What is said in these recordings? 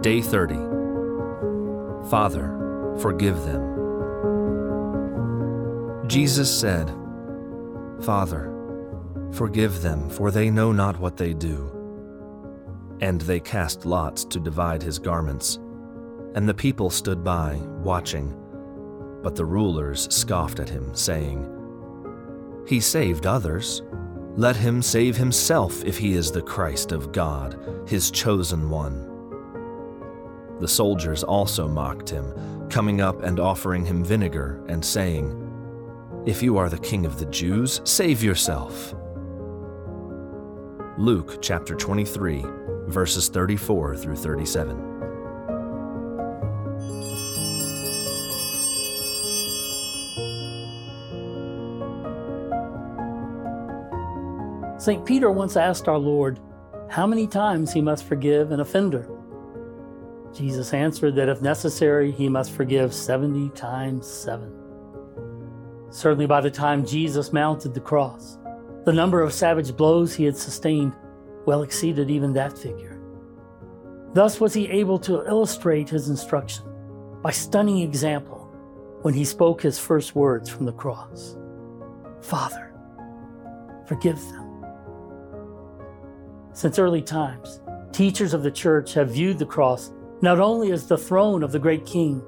Day 30. Father, forgive them. Jesus said, Father, forgive them, for they know not what they do. And they cast lots to divide his garments. And the people stood by, watching. But the rulers scoffed at him, saying, He saved others. Let him save himself if he is the Christ of God, his chosen one. The soldiers also mocked him, coming up and offering him vinegar, and saying, If you are the king of the Jews, save yourself. Luke chapter 23, verses 34 through 37. St. Peter once asked our Lord how many times he must forgive an offender. Jesus answered that if necessary, he must forgive 70 times 7. Certainly, by the time Jesus mounted the cross, the number of savage blows he had sustained well exceeded even that figure. Thus was he able to illustrate his instruction by stunning example when he spoke his first words from the cross Father, forgive them. Since early times, teachers of the church have viewed the cross not only as the throne of the great king,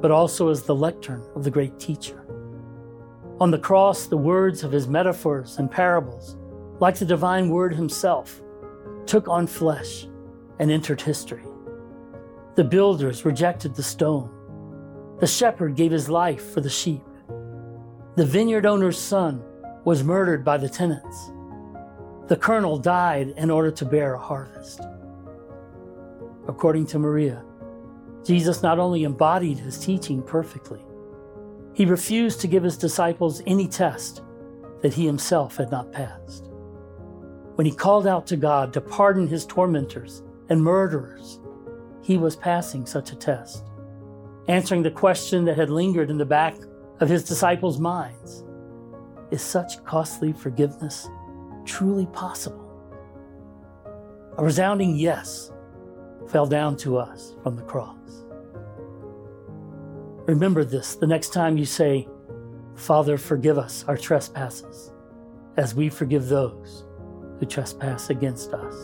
but also as the lectern of the great teacher. On the cross, the words of his metaphors and parables, like the divine word himself, took on flesh and entered history. The builders rejected the stone. The shepherd gave his life for the sheep. The vineyard owner's son was murdered by the tenants. The kernel died in order to bear a harvest. According to Maria, Jesus not only embodied his teaching perfectly, he refused to give his disciples any test that he himself had not passed. When he called out to God to pardon his tormentors and murderers, he was passing such a test, answering the question that had lingered in the back of his disciples' minds Is such costly forgiveness truly possible? A resounding yes fell down to us from the cross. Remember this the next time you say, Father, forgive us our trespasses, as we forgive those who trespass against us.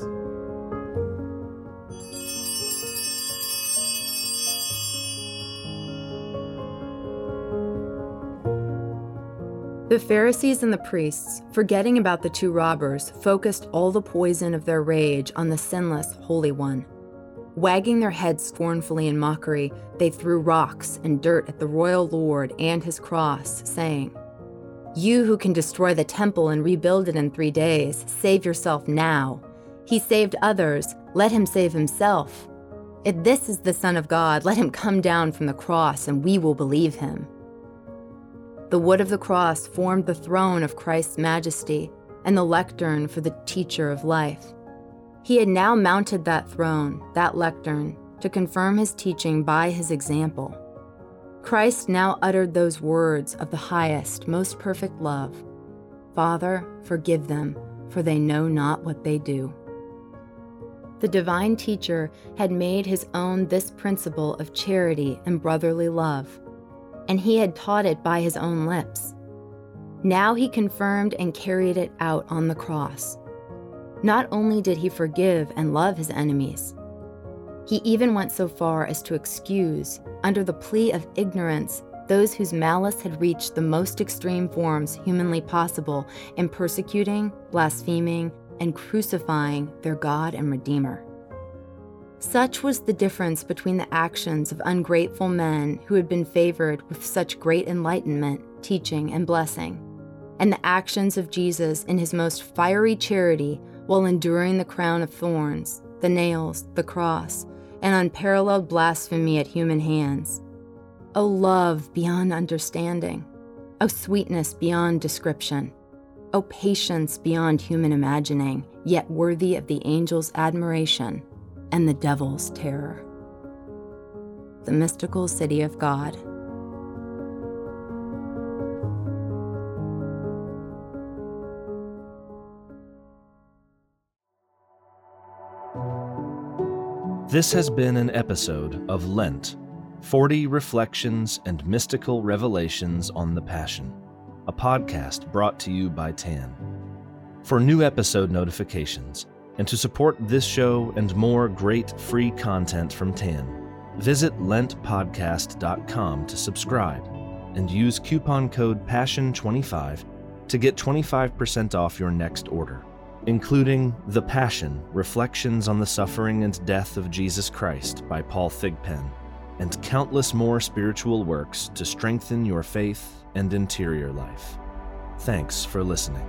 The Pharisees and the priests, forgetting about the two robbers, focused all the poison of their rage on the sinless Holy One. Wagging their heads scornfully in mockery, they threw rocks and dirt at the royal Lord and his cross, saying, You who can destroy the temple and rebuild it in three days, save yourself now. He saved others, let him save himself. If this is the Son of God, let him come down from the cross and we will believe him. The wood of the cross formed the throne of Christ's majesty and the lectern for the teacher of life. He had now mounted that throne, that lectern, to confirm his teaching by his example. Christ now uttered those words of the highest, most perfect love Father, forgive them, for they know not what they do. The divine teacher had made his own this principle of charity and brotherly love, and he had taught it by his own lips. Now he confirmed and carried it out on the cross. Not only did he forgive and love his enemies, he even went so far as to excuse, under the plea of ignorance, those whose malice had reached the most extreme forms humanly possible in persecuting, blaspheming, and crucifying their God and Redeemer. Such was the difference between the actions of ungrateful men who had been favored with such great enlightenment, teaching, and blessing, and the actions of Jesus in his most fiery charity while enduring the crown of thorns, the nails, the cross, and unparalleled blasphemy at human hands. O love beyond understanding, O sweetness beyond description, O patience beyond human imagining, yet worthy of the angel's admiration and the devil's terror. The mystical city of God. This has been an episode of Lent 40 Reflections and Mystical Revelations on the Passion, a podcast brought to you by TAN. For new episode notifications, and to support this show and more great free content from TAN, visit lentpodcast.com to subscribe and use coupon code PASSION25 to get 25% off your next order, including The Passion Reflections on the Suffering and Death of Jesus Christ by Paul Thigpen, and countless more spiritual works to strengthen your faith and interior life. Thanks for listening.